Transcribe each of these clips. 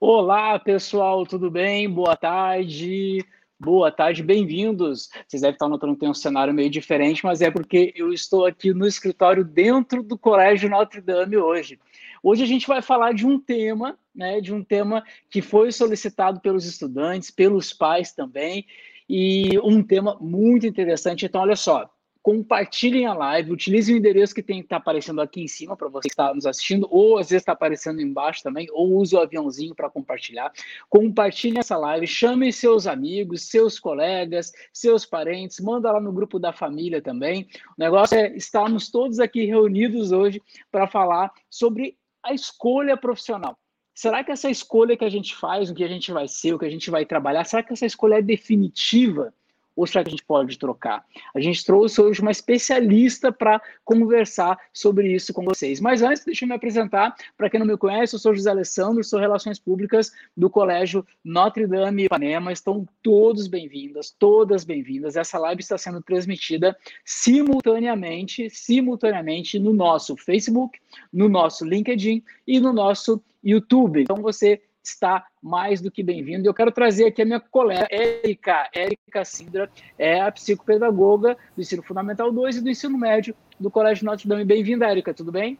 Olá, pessoal, tudo bem? Boa tarde. Boa tarde, bem-vindos. Vocês devem estar notando que tem um cenário meio diferente, mas é porque eu estou aqui no escritório dentro do Colégio Notre Dame hoje. Hoje a gente vai falar de um tema, né, de um tema que foi solicitado pelos estudantes, pelos pais também, e um tema muito interessante. Então, olha só, compartilhem a live, utilizem o endereço que tem que estar tá aparecendo aqui em cima para você que está nos assistindo, ou às vezes está aparecendo embaixo também, ou use o aviãozinho para compartilhar. Compartilhem essa live, chamem seus amigos, seus colegas, seus parentes, manda lá no grupo da família também. O negócio é estarmos todos aqui reunidos hoje para falar sobre a escolha profissional. Será que essa escolha que a gente faz, o que a gente vai ser, o que a gente vai trabalhar, será que essa escolha é definitiva? Ou será que a gente pode trocar? A gente trouxe hoje uma especialista para conversar sobre isso com vocês. Mas antes, deixa eu me apresentar. Para quem não me conhece, eu sou José Alessandro, sou Relações Públicas do Colégio Notre Dame Ipanema. Estão todos bem-vindas, todas bem-vindas. Essa live está sendo transmitida simultaneamente, simultaneamente no nosso Facebook, no nosso LinkedIn e no nosso YouTube. Então você está mais do que bem-vindo. Eu quero trazer aqui a minha colega, Érica, Érica Sindra, é a psicopedagoga do ensino fundamental 2 e do ensino médio do Colégio Notre Dame. Bem-vinda, Érica, tudo bem?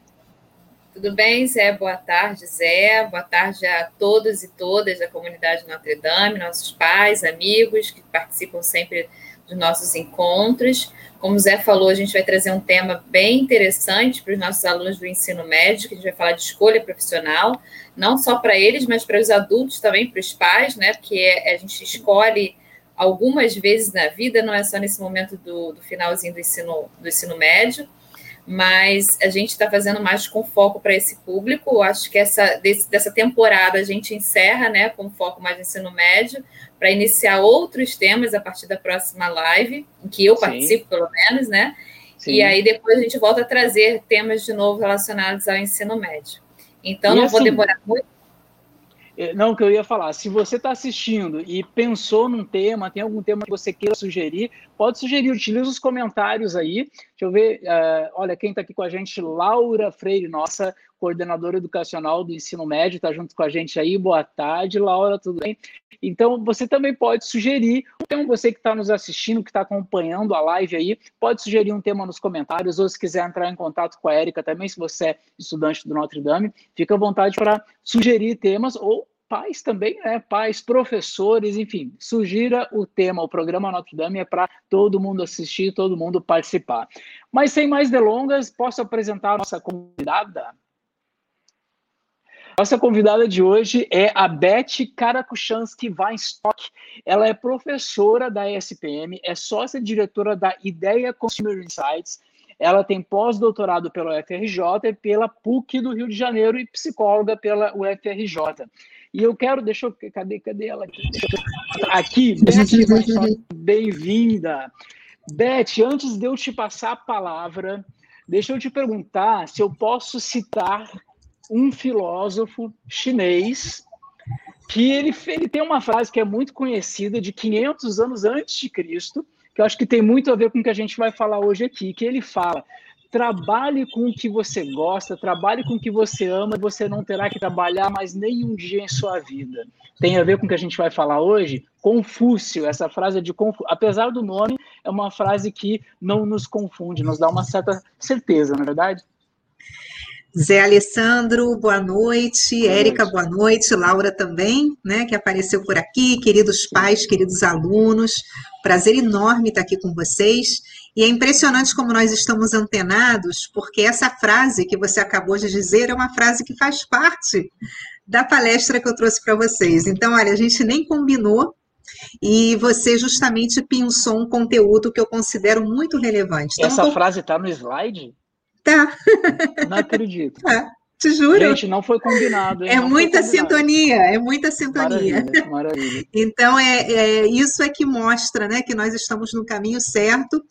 Tudo bem, Zé? Boa tarde, Zé. Boa tarde a todos e todas da comunidade Notre Dame, nossos pais, amigos que participam sempre dos nossos encontros. Como o Zé falou, a gente vai trazer um tema bem interessante para os nossos alunos do ensino médio, que a gente vai falar de escolha profissional, não só para eles, mas para os adultos também, para os pais, né? Porque a gente escolhe algumas vezes na vida, não é só nesse momento do, do finalzinho do ensino, do ensino médio mas a gente está fazendo mais com foco para esse público. Acho que essa desse, dessa temporada a gente encerra, né, com foco mais no ensino médio, para iniciar outros temas a partir da próxima live, em que eu Sim. participo, pelo menos, né? Sim. E aí depois a gente volta a trazer temas de novo relacionados ao ensino médio. Então, e não assim, vou demorar muito é, não, que eu ia falar, se você está assistindo e pensou num tema, tem algum tema que você queira sugerir, pode sugerir, utilize os comentários aí. Deixa eu ver, uh, olha, quem está aqui com a gente, Laura Freire, nossa coordenadora educacional do ensino médio, está junto com a gente aí. Boa tarde, Laura, tudo bem? Então, você também pode sugerir, então você que está nos assistindo, que está acompanhando a live aí, pode sugerir um tema nos comentários, ou se quiser entrar em contato com a Érica também, se você é estudante do Notre Dame, fica à vontade para sugerir temas ou pais também, né? Pais, professores, enfim, sugira o tema. O programa Notre Dame é para todo mundo assistir, todo mundo participar. Mas sem mais delongas, posso apresentar a nossa convidada? Nossa convidada de hoje é a Beth Karakuchansky Weinstock. Ela é professora da ESPM, é sócia-diretora da Ideia Consumer Insights. Ela tem pós-doutorado pela UFRJ e pela PUC do Rio de Janeiro e psicóloga pela UFRJ. E eu quero, deixa eu, cadê, cadê ela? Aqui, bem-vinda. Beth, antes de eu te passar a palavra, deixa eu te perguntar se eu posso citar um filósofo chinês que ele, ele tem uma frase que é muito conhecida de 500 anos antes de Cristo, que eu acho que tem muito a ver com o que a gente vai falar hoje aqui, que ele fala: trabalhe com o que você gosta, trabalhe com o que você ama, você não terá que trabalhar mais nenhum dia em sua vida. Tem a ver com o que a gente vai falar hoje? Confúcio, essa frase é de Confúcio, apesar do nome, é uma frase que não nos confunde, nos dá uma certa certeza, não é verdade? Zé Alessandro, boa noite. Érica, boa noite. Laura também, né, que apareceu por aqui. Queridos pais, queridos alunos, prazer enorme estar aqui com vocês. E é impressionante como nós estamos antenados, porque essa frase que você acabou de dizer é uma frase que faz parte da palestra que eu trouxe para vocês. Então, olha, a gente nem combinou e você justamente pensou um conteúdo que eu considero muito relevante. Então, Essa tô... frase está no slide? Tá. Não acredito. Tá. Te juro. Gente, não foi combinado. É muita sintonia, é muita sintonia. Maravilha, maravilha. Então, é, é, isso é que mostra né, que nós estamos no caminho certo,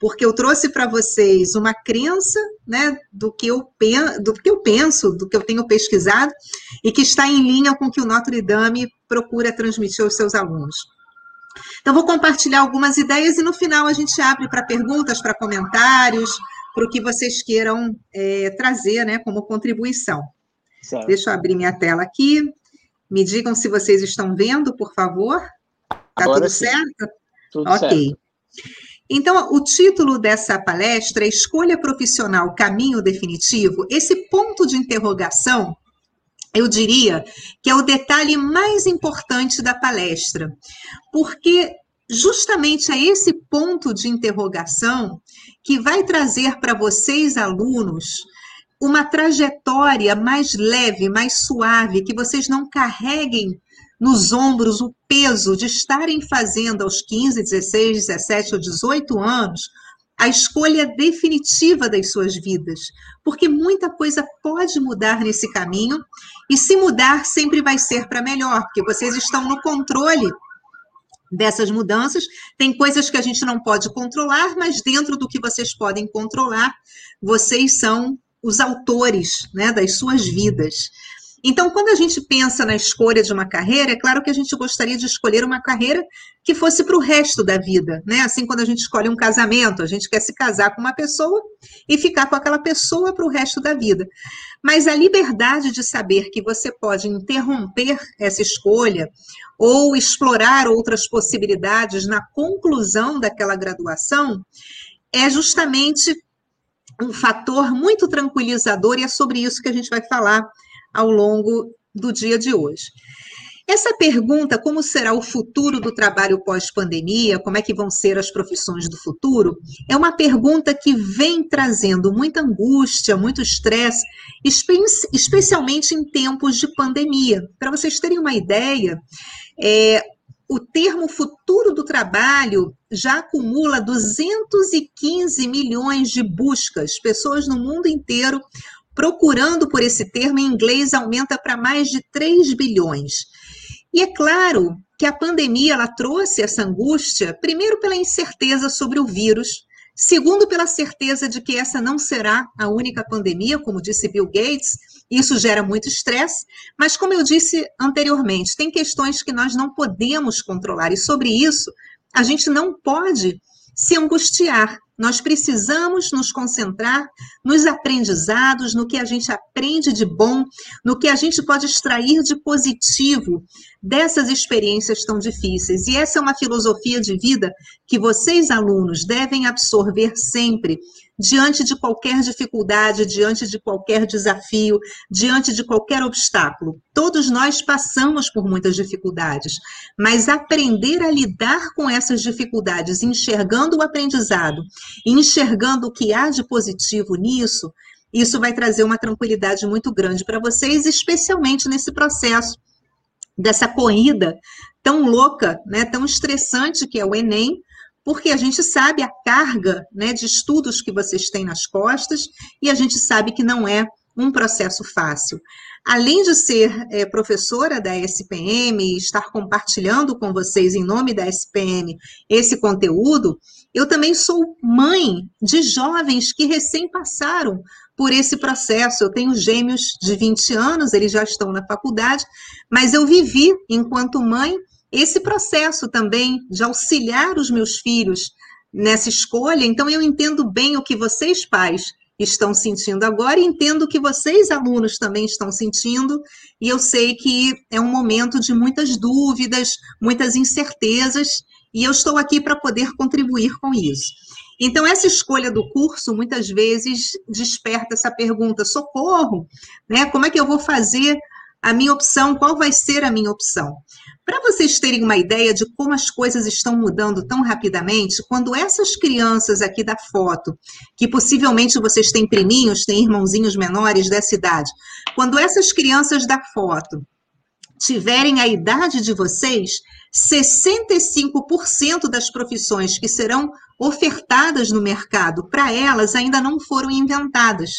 porque eu trouxe para vocês uma crença né, do, que eu, do que eu penso, do que eu tenho pesquisado, e que está em linha com o que o Notre Dame procura transmitir aos seus alunos. Então, vou compartilhar algumas ideias e no final a gente abre para perguntas, para comentários, para o que vocês queiram é, trazer né, como contribuição. Certo. Deixa eu abrir minha tela aqui. Me digam se vocês estão vendo, por favor. Está tudo sim. certo? Tudo ok. Certo. Então, o título dessa palestra é Escolha Profissional Caminho Definitivo. Esse ponto de interrogação, eu diria que é o detalhe mais importante da palestra, porque justamente a esse ponto de interrogação que vai trazer para vocês, alunos, uma trajetória mais leve, mais suave, que vocês não carreguem nos ombros o peso de estarem fazendo aos 15, 16, 17 ou 18 anos a escolha definitiva das suas vidas, porque muita coisa pode mudar nesse caminho e se mudar sempre vai ser para melhor, porque vocês estão no controle dessas mudanças. Tem coisas que a gente não pode controlar, mas dentro do que vocês podem controlar, vocês são os autores né, das suas vidas. Então, quando a gente pensa na escolha de uma carreira, é claro que a gente gostaria de escolher uma carreira que fosse para o resto da vida, né? Assim, quando a gente escolhe um casamento, a gente quer se casar com uma pessoa e ficar com aquela pessoa para o resto da vida. Mas a liberdade de saber que você pode interromper essa escolha ou explorar outras possibilidades na conclusão daquela graduação é justamente um fator muito tranquilizador e é sobre isso que a gente vai falar ao longo do dia de hoje. Essa pergunta, como será o futuro do trabalho pós-pandemia, como é que vão ser as profissões do futuro, é uma pergunta que vem trazendo muita angústia, muito estresse, especialmente em tempos de pandemia. Para vocês terem uma ideia, é, o termo futuro do trabalho já acumula 215 milhões de buscas, pessoas no mundo inteiro procurando por esse termo em inglês aumenta para mais de 3 bilhões. E é claro que a pandemia ela trouxe essa angústia, primeiro pela incerteza sobre o vírus, segundo pela certeza de que essa não será a única pandemia, como disse Bill Gates, isso gera muito estresse, mas como eu disse anteriormente, tem questões que nós não podemos controlar e sobre isso a gente não pode se angustiar. Nós precisamos nos concentrar nos aprendizados, no que a gente aprende de bom, no que a gente pode extrair de positivo dessas experiências tão difíceis. E essa é uma filosofia de vida que vocês, alunos, devem absorver sempre diante de qualquer dificuldade, diante de qualquer desafio, diante de qualquer obstáculo. Todos nós passamos por muitas dificuldades, mas aprender a lidar com essas dificuldades, enxergando o aprendizado, enxergando o que há de positivo nisso, isso vai trazer uma tranquilidade muito grande para vocês, especialmente nesse processo dessa corrida tão louca, né, tão estressante que é o Enem, porque a gente sabe a carga né, de estudos que vocês têm nas costas e a gente sabe que não é um processo fácil. Além de ser é, professora da SPM e estar compartilhando com vocês, em nome da SPM, esse conteúdo, eu também sou mãe de jovens que recém passaram por esse processo. Eu tenho gêmeos de 20 anos, eles já estão na faculdade, mas eu vivi, enquanto mãe, esse processo também de auxiliar os meus filhos nessa escolha. Então, eu entendo bem o que vocês, pais, estão sentindo agora e entendo o que vocês, alunos, também estão sentindo. E eu sei que é um momento de muitas dúvidas, muitas incertezas, e eu estou aqui para poder contribuir com isso. Então, essa escolha do curso muitas vezes desperta essa pergunta: socorro, né? Como é que eu vou fazer a minha opção? Qual vai ser a minha opção? Para vocês terem uma ideia de como as coisas estão mudando tão rapidamente, quando essas crianças aqui da foto, que possivelmente vocês têm priminhos, têm irmãozinhos menores dessa idade, quando essas crianças da foto tiverem a idade de vocês, 65% das profissões que serão ofertadas no mercado para elas ainda não foram inventadas.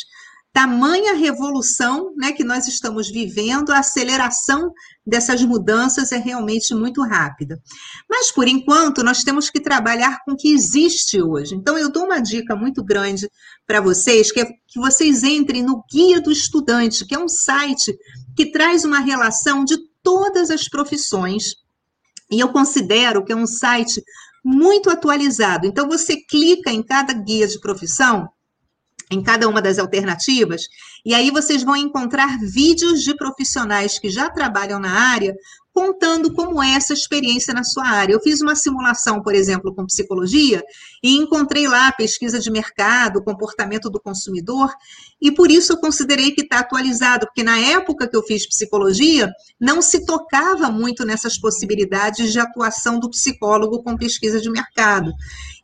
Tamanha revolução né, que nós estamos vivendo, a aceleração dessas mudanças é realmente muito rápida. Mas, por enquanto, nós temos que trabalhar com o que existe hoje. Então, eu dou uma dica muito grande para vocês, que é que vocês entrem no Guia do Estudante, que é um site que traz uma relação de todas as profissões. E eu considero que é um site muito atualizado. Então, você clica em cada guia de profissão em cada uma das alternativas, e aí vocês vão encontrar vídeos de profissionais que já trabalham na área contando como é essa experiência na sua área. Eu fiz uma simulação, por exemplo, com psicologia e encontrei lá pesquisa de mercado, comportamento do consumidor, e por isso eu considerei que está atualizado, porque na época que eu fiz psicologia, não se tocava muito nessas possibilidades de atuação do psicólogo com pesquisa de mercado.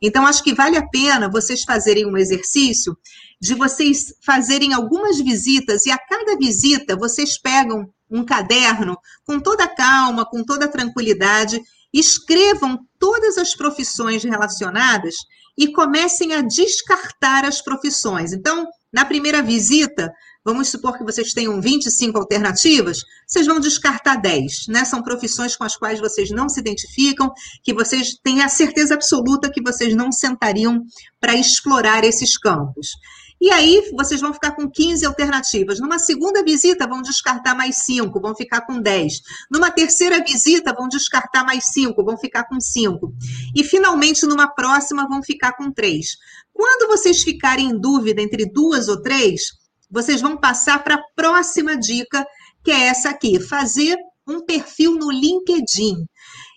Então, acho que vale a pena vocês fazerem um exercício de vocês fazerem algumas visitas e a cada visita vocês pegam um caderno com toda calma, com toda tranquilidade, escrevam todas as profissões relacionadas e comecem a descartar as profissões. Então, na primeira visita, vamos supor que vocês tenham 25 alternativas, vocês vão descartar 10, né? São profissões com as quais vocês não se identificam, que vocês têm a certeza absoluta que vocês não sentariam para explorar esses campos. E aí vocês vão ficar com 15 alternativas. Numa segunda visita, vão descartar mais 5, vão ficar com 10. Numa terceira visita, vão descartar mais 5, vão ficar com 5. E finalmente, numa próxima, vão ficar com 3. Quando vocês ficarem em dúvida entre duas ou três, vocês vão passar para a próxima dica, que é essa aqui: fazer um perfil no LinkedIn.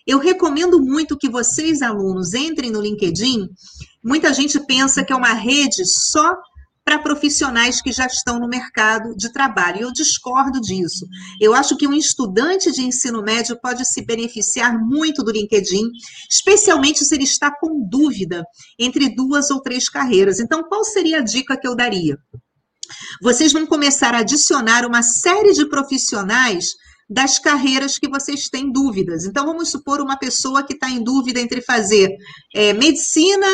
Eu recomendo muito que vocês, alunos, entrem no LinkedIn. Muita gente pensa que é uma rede só para profissionais que já estão no mercado de trabalho. E eu discordo disso. Eu acho que um estudante de ensino médio pode se beneficiar muito do LinkedIn, especialmente se ele está com dúvida entre duas ou três carreiras. Então, qual seria a dica que eu daria? Vocês vão começar a adicionar uma série de profissionais das carreiras que vocês têm dúvidas. Então, vamos supor uma pessoa que está em dúvida entre fazer é, medicina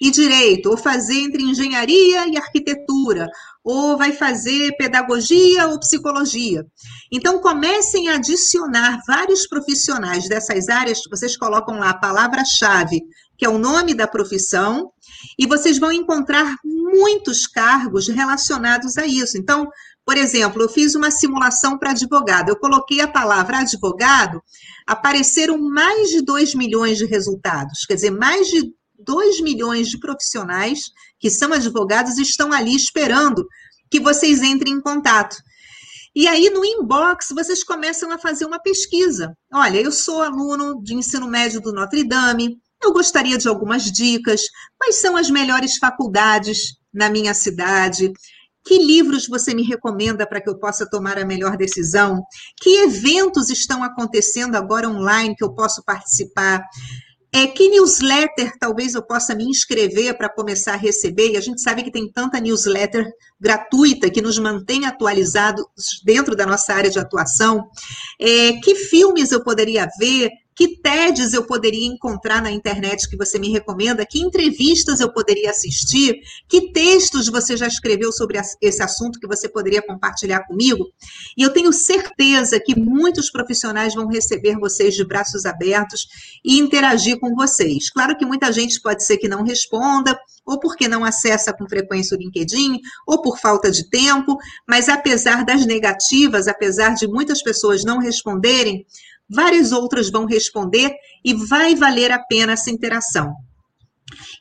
e direito, ou fazer entre engenharia e arquitetura, ou vai fazer pedagogia ou psicologia. Então, comecem a adicionar vários profissionais dessas áreas, vocês colocam lá a palavra-chave, que é o nome da profissão, e vocês vão encontrar muitos cargos relacionados a isso. Então, por exemplo, eu fiz uma simulação para advogado, eu coloquei a palavra advogado, apareceram mais de 2 milhões de resultados, quer dizer, mais de 2 milhões de profissionais que são advogados estão ali esperando que vocês entrem em contato. E aí, no inbox, vocês começam a fazer uma pesquisa. Olha, eu sou aluno de ensino médio do Notre Dame, eu gostaria de algumas dicas. Quais são as melhores faculdades na minha cidade? Que livros você me recomenda para que eu possa tomar a melhor decisão? Que eventos estão acontecendo agora online que eu posso participar? É, que newsletter talvez eu possa me inscrever para começar a receber? E a gente sabe que tem tanta newsletter gratuita que nos mantém atualizados dentro da nossa área de atuação. É, que filmes eu poderia ver? Que TEDs eu poderia encontrar na internet que você me recomenda? Que entrevistas eu poderia assistir? Que textos você já escreveu sobre esse assunto que você poderia compartilhar comigo? E eu tenho certeza que muitos profissionais vão receber vocês de braços abertos e interagir com vocês. Claro que muita gente pode ser que não responda, ou porque não acessa com frequência o LinkedIn, ou por falta de tempo, mas apesar das negativas, apesar de muitas pessoas não responderem, várias outras vão responder e vai valer a pena essa interação.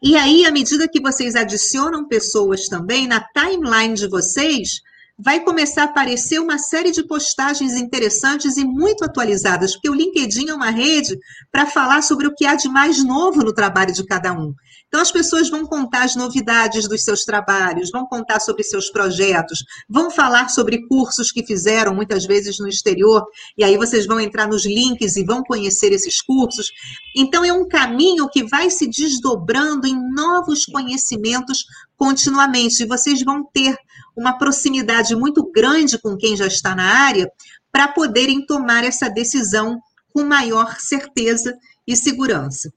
E aí, à medida que vocês adicionam pessoas também na timeline de vocês, vai começar a aparecer uma série de postagens interessantes e muito atualizadas, porque o LinkedIn é uma rede para falar sobre o que há de mais novo no trabalho de cada um. Então, as pessoas vão contar as novidades dos seus trabalhos, vão contar sobre seus projetos, vão falar sobre cursos que fizeram, muitas vezes no exterior, e aí vocês vão entrar nos links e vão conhecer esses cursos. Então, é um caminho que vai se desdobrando em novos conhecimentos continuamente, e vocês vão ter uma proximidade muito grande com quem já está na área para poderem tomar essa decisão com maior certeza e segurança.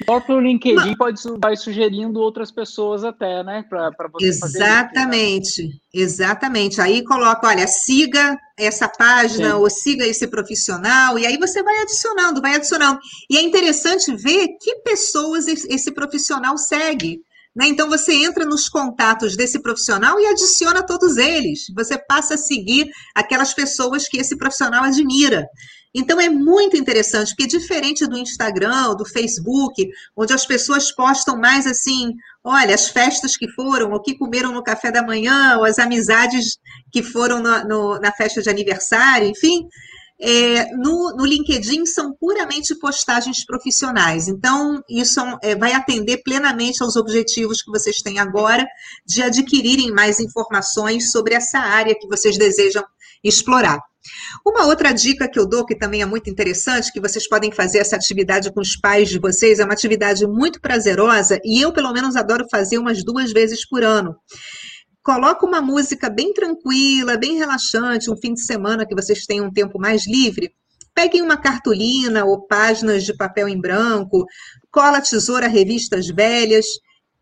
O próprio LinkedIn pode, vai sugerindo outras pessoas até, né? Para você Exatamente, fazer exatamente. Aí coloca, olha, siga essa página Sim. ou siga esse profissional, e aí você vai adicionando, vai adicionando. E é interessante ver que pessoas esse profissional segue. Né? Então, você entra nos contatos desse profissional e adiciona todos eles. Você passa a seguir aquelas pessoas que esse profissional admira. Então, é muito interessante, porque diferente do Instagram, do Facebook, onde as pessoas postam mais assim, olha, as festas que foram, o que comeram no café da manhã, ou as amizades que foram no, no, na festa de aniversário, enfim, é, no, no, LinkedIn são puramente postagens profissionais. Então, isso é, vai atender plenamente aos objetivos que vocês têm agora de adquirirem mais informações sobre essa área que vocês desejam explorar. Uma outra dica que eu dou, que também é muito interessante, que vocês podem fazer essa atividade com os pais de vocês, é uma atividade muito prazerosa e eu, pelo menos, adoro fazer umas duas vezes por ano coloca uma música bem tranquila, bem relaxante, um fim de semana que vocês tenham um tempo mais livre. Peguem uma cartolina ou páginas de papel em branco, cola tesoura revistas velhas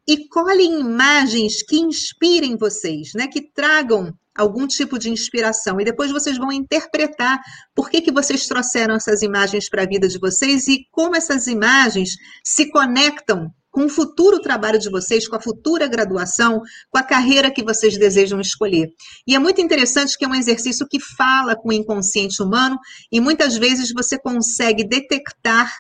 e colhem imagens que inspirem vocês, né? Que tragam algum tipo de inspiração. E depois vocês vão interpretar por que, que vocês trouxeram essas imagens para a vida de vocês e como essas imagens se conectam com o futuro trabalho de vocês, com a futura graduação, com a carreira que vocês desejam escolher. E é muito interessante que é um exercício que fala com o inconsciente humano e muitas vezes você consegue detectar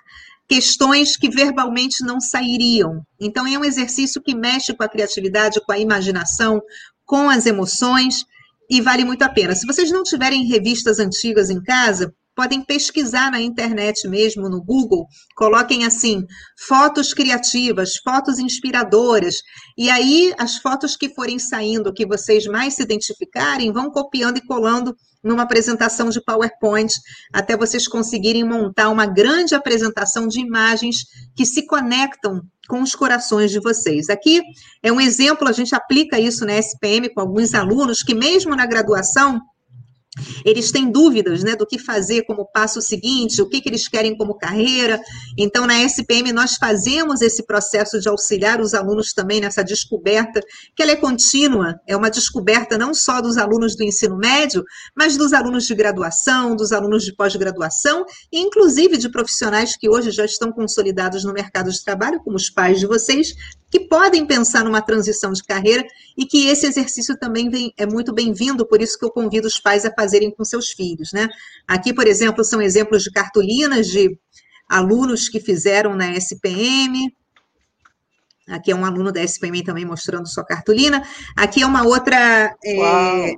questões que verbalmente não sairiam. Então, é um exercício que mexe com a criatividade, com a imaginação, com as emoções e vale muito a pena. Se vocês não tiverem revistas antigas em casa, podem pesquisar na internet mesmo, no Google, coloquem assim, fotos criativas, fotos inspiradoras, e aí as fotos que forem saindo, que vocês mais se identificarem, vão copiando e colando numa apresentação de PowerPoint, até vocês conseguirem montar uma grande apresentação de imagens que se conectam com os corações de vocês. Aqui é um exemplo, a gente aplica isso na SPM com alguns alunos que mesmo na graduação eles têm dúvidas né, do que fazer como passo seguinte, o que, que eles querem como carreira. Então, na SPM, nós fazemos esse processo de auxiliar os alunos também nessa descoberta, que ela é contínua, é uma descoberta não só dos alunos do ensino médio, mas dos alunos de graduação, dos alunos de pós-graduação, e inclusive de profissionais que hoje já estão consolidados no mercado de trabalho, como os pais de vocês, que podem pensar numa transição de carreira e que esse exercício também vem, é muito bem-vindo, por isso que eu convido os pais a fazerem com seus filhos, né? Aqui, por exemplo, são exemplos de cartolinas de alunos que fizeram na SPM. Aqui é um aluno da SPM também mostrando sua cartolina. Aqui é uma outra. É,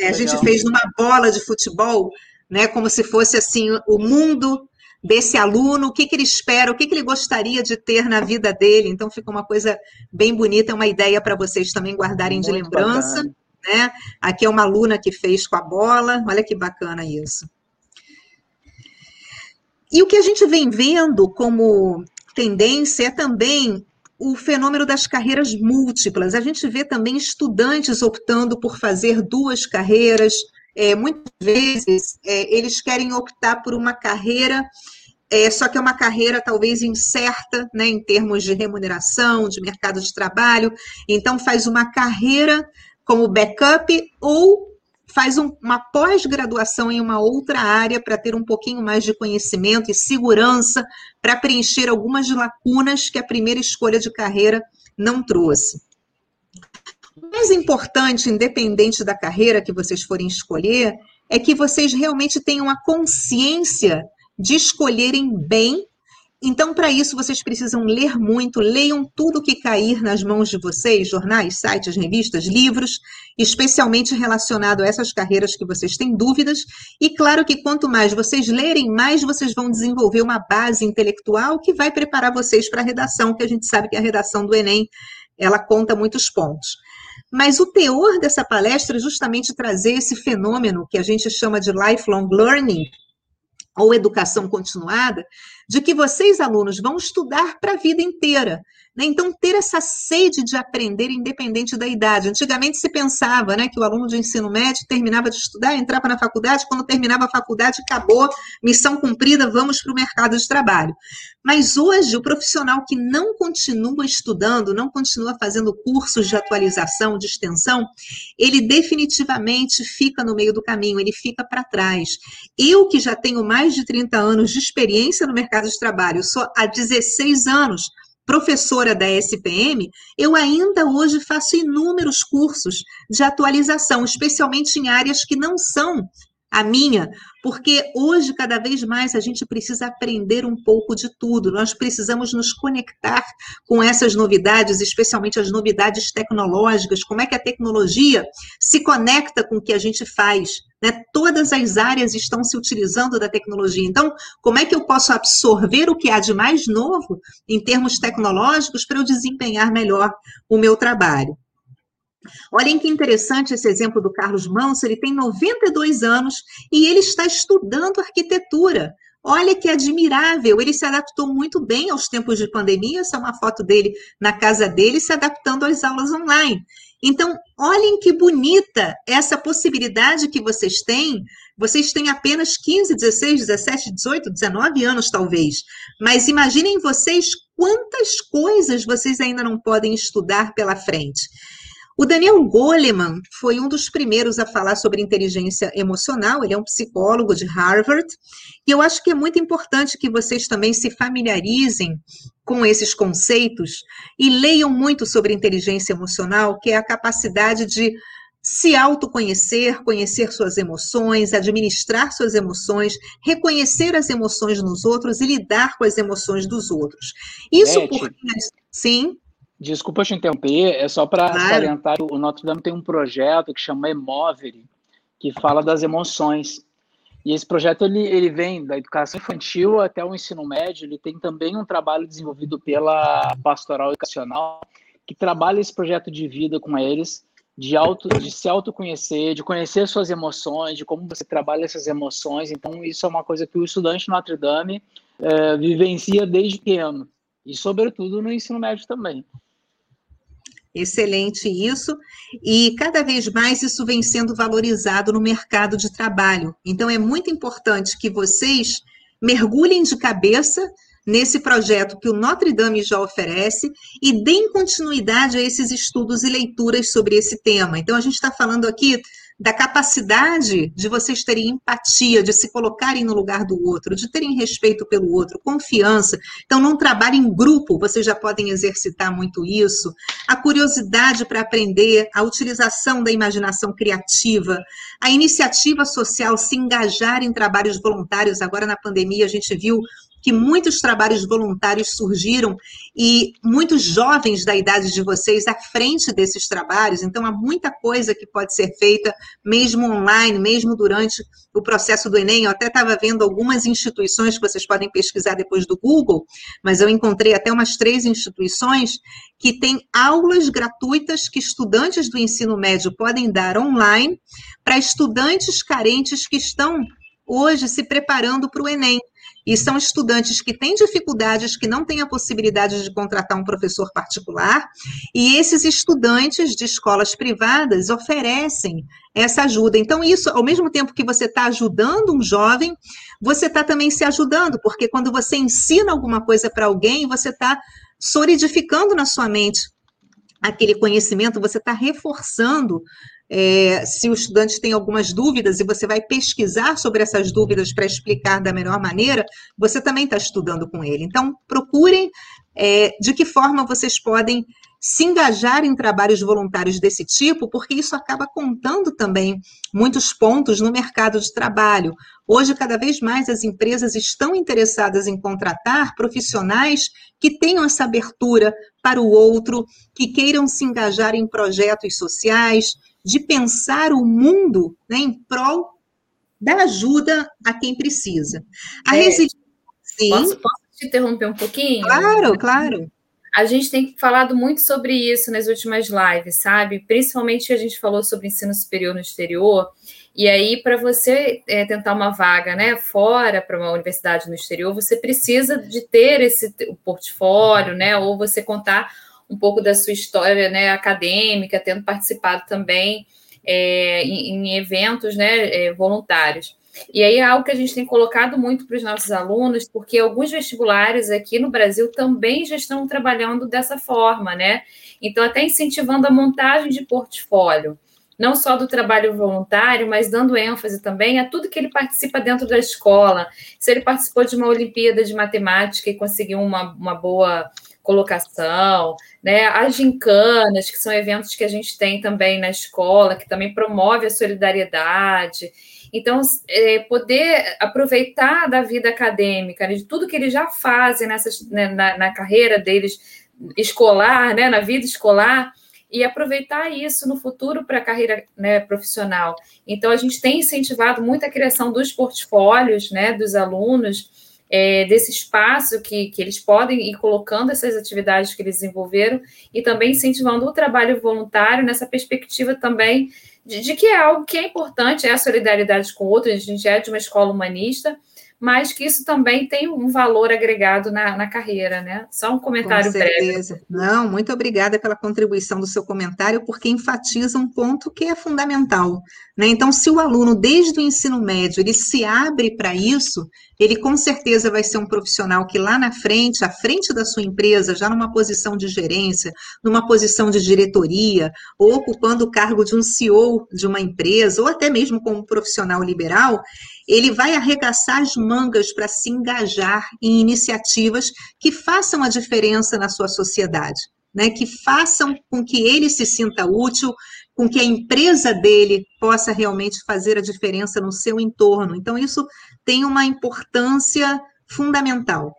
é a gente fez numa bola de futebol, né? Como se fosse assim o mundo desse aluno, o que, que ele espera, o que, que ele gostaria de ter na vida dele. Então, fica uma coisa bem bonita, é uma ideia para vocês também guardarem Muito de lembrança. Né? Aqui é uma aluna que fez com a bola, olha que bacana isso. E o que a gente vem vendo como tendência é também o fenômeno das carreiras múltiplas. A gente vê também estudantes optando por fazer duas carreiras. É, muitas vezes é, eles querem optar por uma carreira é, só que é uma carreira talvez incerta, né, em termos de remuneração, de mercado de trabalho. Então, faz uma carreira como backup ou faz um, uma pós-graduação em uma outra área para ter um pouquinho mais de conhecimento e segurança para preencher algumas lacunas que a primeira escolha de carreira não trouxe. O mais importante, independente da carreira que vocês forem escolher, é que vocês realmente tenham a consciência de escolherem bem. Então, para isso, vocês precisam ler muito, leiam tudo que cair nas mãos de vocês, jornais, sites, revistas, livros, especialmente relacionado a essas carreiras que vocês têm dúvidas. E claro que quanto mais vocês lerem, mais vocês vão desenvolver uma base intelectual que vai preparar vocês para a redação, que a gente sabe que a redação do Enem, ela conta muitos pontos. Mas o teor dessa palestra é justamente trazer esse fenômeno que a gente chama de lifelong learning, ou educação continuada, de que vocês, alunos, vão estudar para a vida inteira. Né? Então, ter essa sede de aprender independente da idade. Antigamente se pensava né, que o aluno de ensino médio terminava de estudar, entrava na faculdade, quando terminava a faculdade, acabou, missão cumprida, vamos para o mercado de trabalho. Mas hoje, o profissional que não continua estudando, não continua fazendo cursos de atualização, de extensão, ele definitivamente fica no meio do caminho, ele fica para trás. Eu, que já tenho mais de 30 anos de experiência no mercado de trabalho, sou há 16 anos professora da SPM, eu ainda hoje faço inúmeros cursos de atualização, especialmente em áreas que não são a minha, porque hoje, cada vez mais, a gente precisa aprender um pouco de tudo. Nós precisamos nos conectar com essas novidades, especialmente as novidades tecnológicas, como é que a tecnologia se conecta com o que a gente faz. Né? Todas as áreas estão se utilizando da tecnologia. Então, como é que eu posso absorver o que há de mais novo em termos tecnológicos para eu desempenhar melhor o meu trabalho? Olhem que interessante esse exemplo do Carlos Manso, ele tem 92 anos e ele está estudando arquitetura. Olha que admirável, ele se adaptou muito bem aos tempos de pandemia, essa é uma foto dele na casa dele, se adaptando às aulas online. Então, olhem que bonita essa possibilidade que vocês têm. Vocês têm apenas 15, 16, 17, 18, 19 anos, talvez. Mas imaginem vocês quantas coisas vocês ainda não podem estudar pela frente. O Daniel Goleman foi um dos primeiros a falar sobre inteligência emocional, ele é um psicólogo de Harvard, e eu acho que é muito importante que vocês também se familiarizem com esses conceitos e leiam muito sobre inteligência emocional, que é a capacidade de se autoconhecer, conhecer suas emoções, administrar suas emoções, reconhecer as emoções nos outros e lidar com as emoções dos outros. Isso porque. Sim. Desculpa te interromper, é só para claro. salientar o Notre Dame tem um projeto que chama Emovere, que fala das emoções. E esse projeto ele, ele vem da educação infantil até o ensino médio. Ele tem também um trabalho desenvolvido pela Pastoral Educacional, que trabalha esse projeto de vida com eles, de, auto, de se autoconhecer, de conhecer suas emoções, de como você trabalha essas emoções. Então, isso é uma coisa que o estudante Notre Dame é, vivencia desde pequeno, e, sobretudo, no ensino médio também. Excelente isso. E cada vez mais isso vem sendo valorizado no mercado de trabalho. Então é muito importante que vocês mergulhem de cabeça nesse projeto que o Notre Dame já oferece e deem continuidade a esses estudos e leituras sobre esse tema. Então a gente está falando aqui da capacidade de vocês terem empatia, de se colocarem no lugar do outro, de terem respeito pelo outro, confiança. Então, num trabalho em grupo, vocês já podem exercitar muito isso. A curiosidade para aprender, a utilização da imaginação criativa, a iniciativa social, se engajar em trabalhos voluntários. Agora, na pandemia, a gente viu que muitos trabalhos voluntários surgiram e muitos jovens da idade de vocês à frente desses trabalhos, então há muita coisa que pode ser feita, mesmo online, mesmo durante o processo do Enem. Eu até estava vendo algumas instituições que vocês podem pesquisar depois do Google, mas eu encontrei até umas três instituições que têm aulas gratuitas que estudantes do ensino médio podem dar online para estudantes carentes que estão hoje se preparando para o Enem. E são estudantes que têm dificuldades, que não têm a possibilidade de contratar um professor particular, e esses estudantes de escolas privadas oferecem essa ajuda. Então, isso, ao mesmo tempo que você está ajudando um jovem, você está também se ajudando, porque quando você ensina alguma coisa para alguém, você está solidificando na sua mente aquele conhecimento, você está reforçando é, se o estudante tem algumas dúvidas e você vai pesquisar sobre essas dúvidas para explicar da melhor maneira, você também está estudando com ele. Então, procurem é, de que forma vocês podem se engajar em trabalhos voluntários desse tipo, porque isso acaba contando também muitos pontos no mercado de trabalho. Hoje, cada vez mais, as empresas estão interessadas em contratar profissionais que tenham essa abertura para o outro, que queiram se engajar em projetos sociais, de pensar o mundo né, em prol da ajuda a quem precisa. A é, resiliência. Posso, posso te interromper um pouquinho? Claro, claro. A gente tem falado muito sobre isso nas últimas lives, sabe? Principalmente a gente falou sobre ensino superior no exterior. E aí, para você é, tentar uma vaga né, fora, para uma universidade no exterior, você precisa de ter esse portfólio, né? Ou você contar um pouco da sua história né, acadêmica, tendo participado também é, em, em, eventos né, é, voluntários. E aí é algo que a gente tem colocado muito para os nossos alunos, porque alguns vestibulares aqui no Brasil também já estão trabalhando dessa forma, né? Então, até incentivando a montagem de portfólio não só do trabalho voluntário, mas dando ênfase também a tudo que ele participa dentro da escola. Se ele participou de uma Olimpíada de Matemática e conseguiu uma, uma boa colocação, né? As gincanas, que são eventos que a gente tem também na escola, que também promove a solidariedade. Então, é, poder aproveitar da vida acadêmica, né, de tudo que eles já fazem nessas, né, na, na carreira deles escolar, né, na vida escolar, e aproveitar isso no futuro para a carreira né, profissional. Então, a gente tem incentivado muito a criação dos portfólios né, dos alunos, é, desse espaço que, que eles podem ir colocando essas atividades que eles desenvolveram e também incentivando o trabalho voluntário nessa perspectiva também de, de que é algo que é importante, é a solidariedade com outros, a gente é de uma escola humanista, mas que isso também tem um valor agregado na, na carreira, né? Só um comentário Com certeza. breve. Não, muito obrigada pela contribuição do seu comentário, porque enfatiza um ponto que é fundamental. Né? Então, se o aluno, desde o ensino médio, ele se abre para isso, ele com certeza vai ser um profissional que lá na frente, à frente da sua empresa, já numa posição de gerência, numa posição de diretoria, ou ocupando o cargo de um CEO de uma empresa, ou até mesmo como profissional liberal, ele vai arregaçar as mangas para se engajar em iniciativas que façam a diferença na sua sociedade. Né, que façam com que ele se sinta útil, com que a empresa dele possa realmente fazer a diferença no seu entorno. Então, isso tem uma importância fundamental.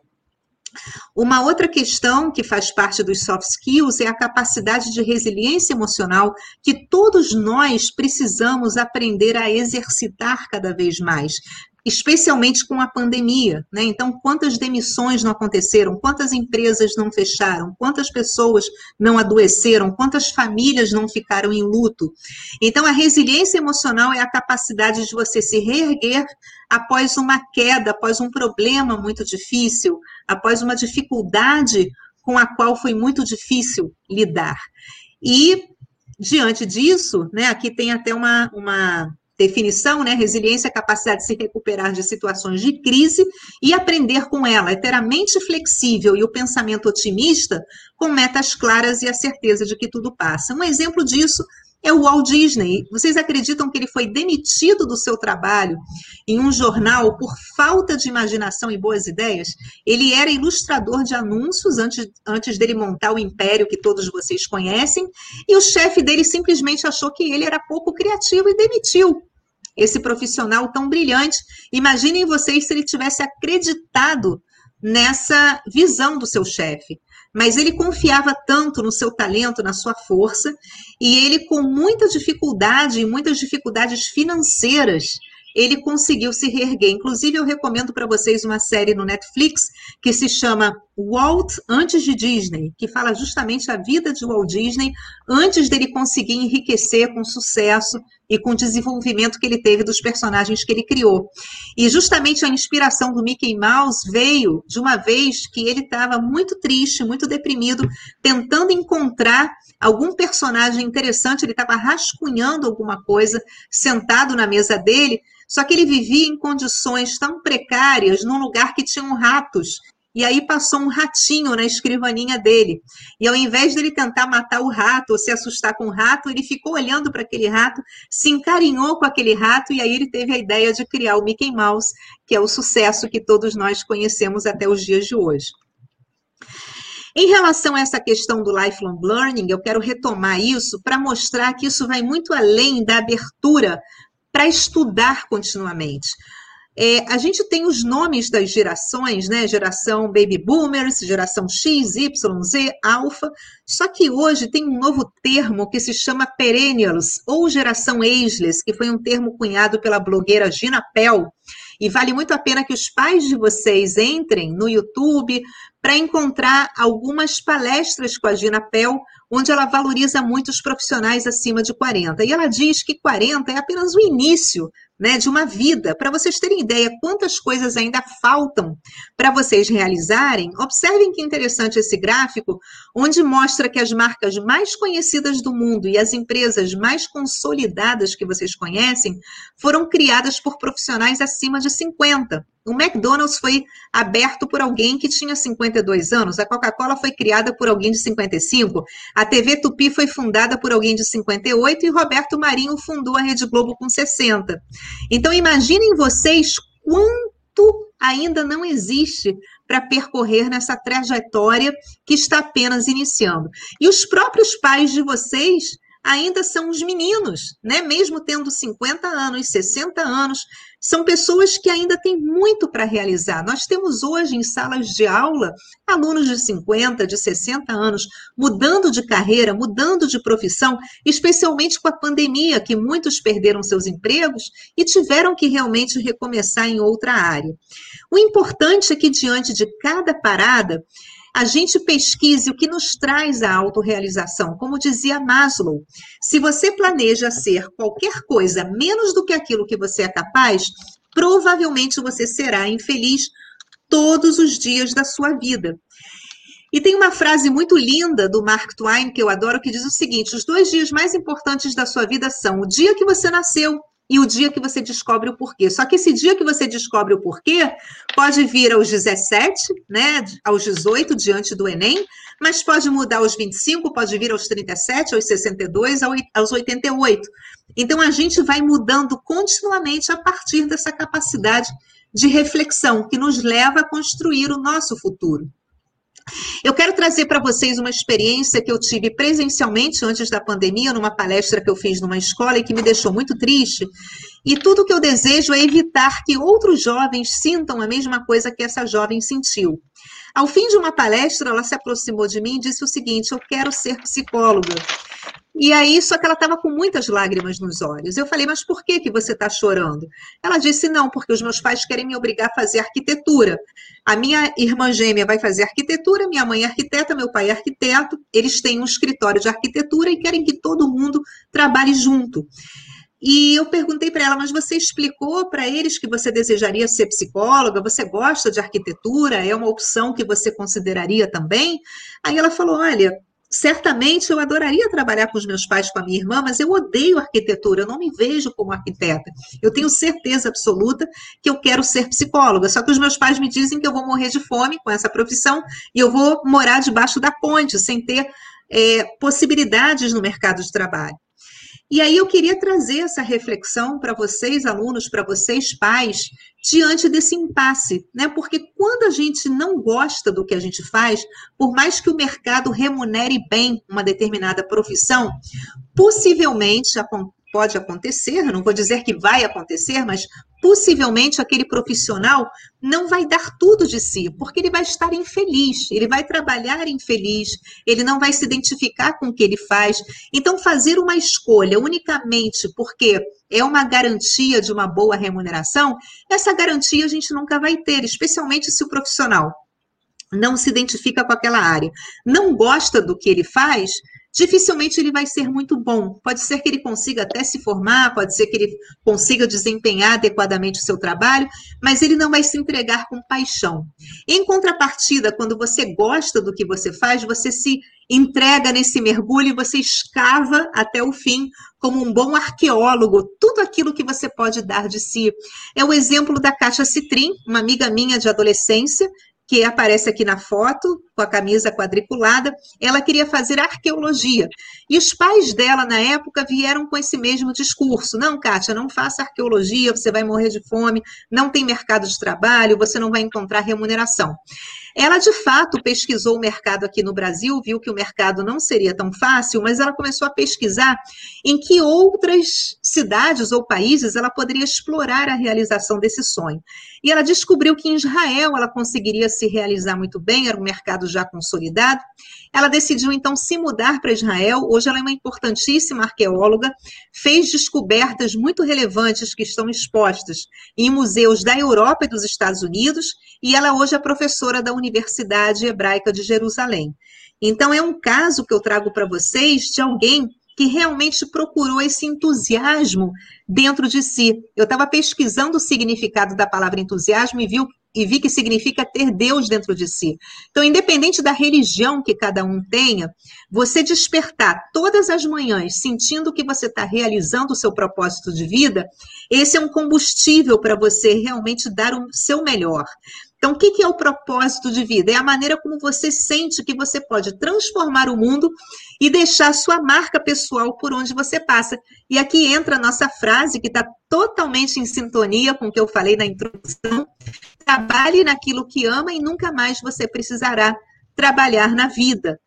Uma outra questão que faz parte dos soft skills é a capacidade de resiliência emocional que todos nós precisamos aprender a exercitar cada vez mais especialmente com a pandemia, né? Então, quantas demissões não aconteceram, quantas empresas não fecharam, quantas pessoas não adoeceram, quantas famílias não ficaram em luto. Então, a resiliência emocional é a capacidade de você se reerguer após uma queda, após um problema muito difícil, após uma dificuldade com a qual foi muito difícil lidar. E diante disso, né, aqui tem até uma, uma definição, né? Resiliência é a capacidade de se recuperar de situações de crise e aprender com ela. É ter a mente flexível e o pensamento otimista com metas claras e a certeza de que tudo passa. Um exemplo disso é o Walt Disney. Vocês acreditam que ele foi demitido do seu trabalho em um jornal por falta de imaginação e boas ideias? Ele era ilustrador de anúncios antes, antes dele montar o império que todos vocês conhecem, e o chefe dele simplesmente achou que ele era pouco criativo e demitiu esse profissional tão brilhante. Imaginem vocês se ele tivesse acreditado nessa visão do seu chefe. Mas ele confiava tanto no seu talento, na sua força, e ele, com muita dificuldade e muitas dificuldades financeiras, ele conseguiu se reerguer. Inclusive, eu recomendo para vocês uma série no Netflix que se chama Walt antes de Disney, que fala justamente a vida de Walt Disney antes dele conseguir enriquecer com sucesso e com o desenvolvimento que ele teve dos personagens que ele criou. E justamente a inspiração do Mickey Mouse veio de uma vez que ele estava muito triste, muito deprimido, tentando encontrar algum personagem interessante, ele estava rascunhando alguma coisa sentado na mesa dele só que ele vivia em condições tão precárias, num lugar que tinham ratos. E aí passou um ratinho na escrivaninha dele. E ao invés dele tentar matar o rato ou se assustar com o rato, ele ficou olhando para aquele rato, se encarinhou com aquele rato e aí ele teve a ideia de criar o Mickey Mouse, que é o sucesso que todos nós conhecemos até os dias de hoje. Em relação a essa questão do lifelong learning, eu quero retomar isso para mostrar que isso vai muito além da abertura para estudar continuamente. É, a gente tem os nomes das gerações, né? Geração Baby Boomers, geração X, Y, Z, Alpha. Só que hoje tem um novo termo que se chama Perennials, ou geração Ageless, que foi um termo cunhado pela blogueira Gina Pell. E vale muito a pena que os pais de vocês entrem no YouTube para encontrar algumas palestras com a Gina Pell, onde ela valoriza muito os profissionais acima de 40. E ela diz que 40 é apenas o início né, de uma vida. Para vocês terem ideia quantas coisas ainda faltam para vocês realizarem, observem que interessante esse gráfico, onde mostra que as marcas mais conhecidas do mundo e as empresas mais consolidadas que vocês conhecem foram criadas por profissionais acima de 50. O McDonald's foi aberto por alguém que tinha 52 anos, a Coca-Cola foi criada por alguém de 55, a TV Tupi foi fundada por alguém de 58 e Roberto Marinho fundou a Rede Globo com 60. Então imaginem vocês quanto ainda não existe para percorrer nessa trajetória que está apenas iniciando. E os próprios pais de vocês ainda são os meninos, né? Mesmo tendo 50 anos, 60 anos, são pessoas que ainda têm muito para realizar. Nós temos hoje em salas de aula alunos de 50, de 60 anos mudando de carreira, mudando de profissão, especialmente com a pandemia, que muitos perderam seus empregos e tiveram que realmente recomeçar em outra área. O importante é que diante de cada parada, a gente pesquise o que nos traz a autorrealização. Como dizia Maslow, se você planeja ser qualquer coisa menos do que aquilo que você é capaz, provavelmente você será infeliz todos os dias da sua vida. E tem uma frase muito linda do Mark Twain que eu adoro que diz o seguinte: os dois dias mais importantes da sua vida são o dia que você nasceu e o dia que você descobre o porquê. Só que esse dia que você descobre o porquê pode vir aos 17, né, aos 18 diante do Enem, mas pode mudar aos 25, pode vir aos 37, aos 62, aos 88. Então a gente vai mudando continuamente a partir dessa capacidade de reflexão que nos leva a construir o nosso futuro. Eu quero trazer para vocês uma experiência que eu tive presencialmente antes da pandemia, numa palestra que eu fiz numa escola e que me deixou muito triste. E tudo que eu desejo é evitar que outros jovens sintam a mesma coisa que essa jovem sentiu. Ao fim de uma palestra, ela se aproximou de mim e disse o seguinte: Eu quero ser psicóloga. E aí, só que ela estava com muitas lágrimas nos olhos. Eu falei, mas por que, que você está chorando? Ela disse, não, porque os meus pais querem me obrigar a fazer arquitetura. A minha irmã gêmea vai fazer arquitetura, minha mãe é arquiteta, meu pai é arquiteto, eles têm um escritório de arquitetura e querem que todo mundo trabalhe junto. E eu perguntei para ela, mas você explicou para eles que você desejaria ser psicóloga? Você gosta de arquitetura? É uma opção que você consideraria também? Aí ela falou: olha, certamente eu adoraria trabalhar com os meus pais, com a minha irmã, mas eu odeio arquitetura, eu não me vejo como arquiteta. Eu tenho certeza absoluta que eu quero ser psicóloga, só que os meus pais me dizem que eu vou morrer de fome com essa profissão e eu vou morar debaixo da ponte, sem ter é, possibilidades no mercado de trabalho. E aí eu queria trazer essa reflexão para vocês, alunos, para vocês, pais, diante desse impasse, né? Porque quando a gente não gosta do que a gente faz, por mais que o mercado remunere bem uma determinada profissão, possivelmente pode acontecer, não vou dizer que vai acontecer, mas possivelmente aquele profissional não vai dar tudo de si, porque ele vai estar infeliz, ele vai trabalhar infeliz, ele não vai se identificar com o que ele faz. Então, fazer uma escolha unicamente porque é uma garantia de uma boa remuneração, essa garantia a gente nunca vai ter, especialmente se o profissional não se identifica com aquela área, não gosta do que ele faz, dificilmente ele vai ser muito bom. Pode ser que ele consiga até se formar, pode ser que ele consiga desempenhar adequadamente o seu trabalho, mas ele não vai se entregar com paixão. Em contrapartida, quando você gosta do que você faz, você se entrega nesse mergulho e você escava até o fim como um bom arqueólogo, tudo aquilo que você pode dar de si. É o exemplo da Kátia Citrim, uma amiga minha de adolescência, que aparece aqui na foto, com a camisa quadriculada, ela queria fazer arqueologia. E os pais dela, na época, vieram com esse mesmo discurso: não, Kátia, não faça arqueologia, você vai morrer de fome, não tem mercado de trabalho, você não vai encontrar remuneração. Ela, de fato, pesquisou o mercado aqui no Brasil, viu que o mercado não seria tão fácil, mas ela começou a pesquisar em que outras cidades ou países ela poderia explorar a realização desse sonho. E ela descobriu que em Israel ela conseguiria se realizar muito bem, era um mercado já consolidado. Ela decidiu então se mudar para Israel. Hoje ela é uma importantíssima arqueóloga, fez descobertas muito relevantes que estão expostas em museus da Europa e dos Estados Unidos, e ela hoje é professora da Universidade Hebraica de Jerusalém. Então, é um caso que eu trago para vocês de alguém que realmente procurou esse entusiasmo dentro de si. Eu estava pesquisando o significado da palavra entusiasmo e, viu, e vi que significa ter Deus dentro de si. Então, independente da religião que cada um tenha, você despertar todas as manhãs sentindo que você está realizando o seu propósito de vida, esse é um combustível para você realmente dar o seu melhor. Então, o que é o propósito de vida? É a maneira como você sente que você pode transformar o mundo e deixar sua marca pessoal por onde você passa. E aqui entra a nossa frase, que está totalmente em sintonia com o que eu falei na introdução: trabalhe naquilo que ama e nunca mais você precisará trabalhar na vida.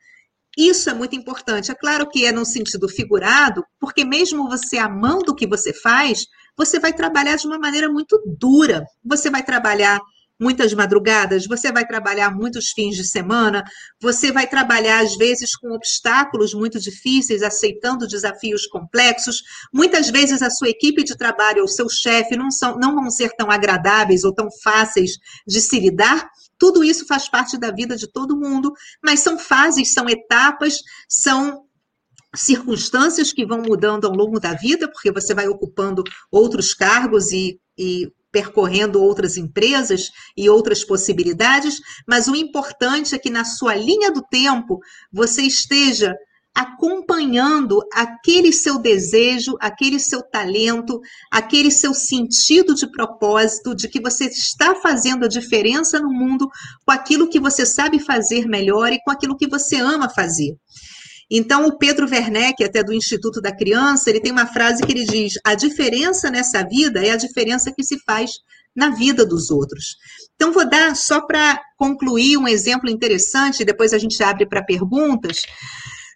Isso é muito importante. É claro que é no sentido figurado, porque mesmo você amando o que você faz, você vai trabalhar de uma maneira muito dura. Você vai trabalhar muitas madrugadas, você vai trabalhar muitos fins de semana, você vai trabalhar, às vezes, com obstáculos muito difíceis, aceitando desafios complexos. Muitas vezes a sua equipe de trabalho ou seu chefe não, são, não vão ser tão agradáveis ou tão fáceis de se lidar. Tudo isso faz parte da vida de todo mundo, mas são fases, são etapas, são circunstâncias que vão mudando ao longo da vida, porque você vai ocupando outros cargos e, e percorrendo outras empresas e outras possibilidades, mas o importante é que na sua linha do tempo você esteja acompanhando aquele seu desejo, aquele seu talento, aquele seu sentido de propósito, de que você está fazendo a diferença no mundo com aquilo que você sabe fazer melhor e com aquilo que você ama fazer. Então, o Pedro Werneck, até do Instituto da Criança, ele tem uma frase que ele diz: a diferença nessa vida é a diferença que se faz na vida dos outros. Então, vou dar só para concluir um exemplo interessante, depois a gente abre para perguntas,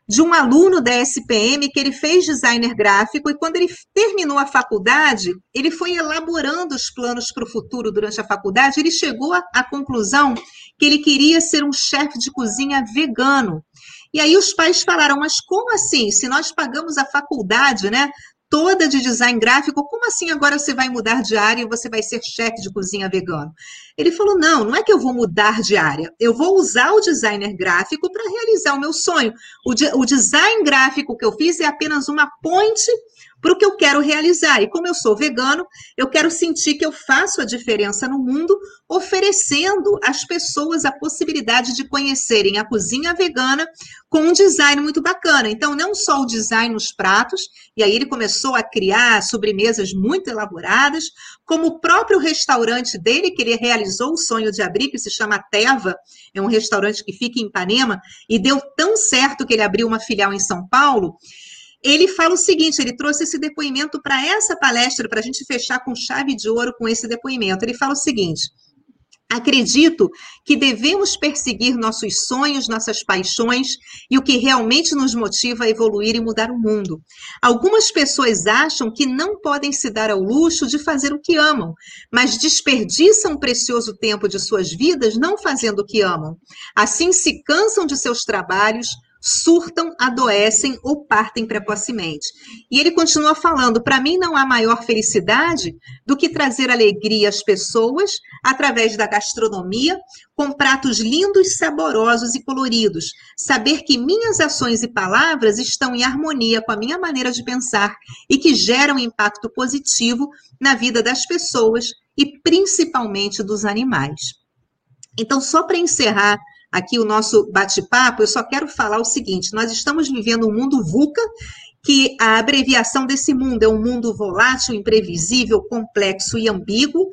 de um aluno da SPM que ele fez designer gráfico e quando ele terminou a faculdade, ele foi elaborando os planos para o futuro durante a faculdade, ele chegou à conclusão que ele queria ser um chefe de cozinha vegano. E aí os pais falaram, mas como assim? Se nós pagamos a faculdade, né? Toda de design gráfico, como assim agora você vai mudar de área e você vai ser chefe de cozinha vegano? Ele falou: não, não é que eu vou mudar de área, eu vou usar o designer gráfico para realizar o meu sonho. O, de, o design gráfico que eu fiz é apenas uma ponte para o que eu quero realizar. E como eu sou vegano, eu quero sentir que eu faço a diferença no mundo, oferecendo às pessoas a possibilidade de conhecerem a cozinha vegana com um design muito bacana. Então, não só o design nos pratos, e aí ele começou a criar sobremesas muito elaboradas, como o próprio restaurante dele, que ele realizou o sonho de abrir, que se chama Teva, é um restaurante que fica em Ipanema, e deu tão certo que ele abriu uma filial em São Paulo, ele fala o seguinte: ele trouxe esse depoimento para essa palestra, para a gente fechar com chave de ouro com esse depoimento. Ele fala o seguinte. Acredito que devemos perseguir nossos sonhos, nossas paixões e o que realmente nos motiva a evoluir e mudar o mundo. Algumas pessoas acham que não podem se dar ao luxo de fazer o que amam, mas desperdiçam o precioso tempo de suas vidas não fazendo o que amam. Assim se cansam de seus trabalhos, surtam, adoecem ou partem precocemente. E ele continua falando: para mim não há maior felicidade do que trazer alegria às pessoas através da gastronomia, com pratos lindos, saborosos e coloridos. Saber que minhas ações e palavras estão em harmonia com a minha maneira de pensar e que geram impacto positivo na vida das pessoas e principalmente dos animais. Então, só para encerrar aqui o nosso bate-papo, eu só quero falar o seguinte: nós estamos vivendo um mundo VUCA, que a abreviação desse mundo é um mundo volátil, imprevisível, complexo e ambíguo.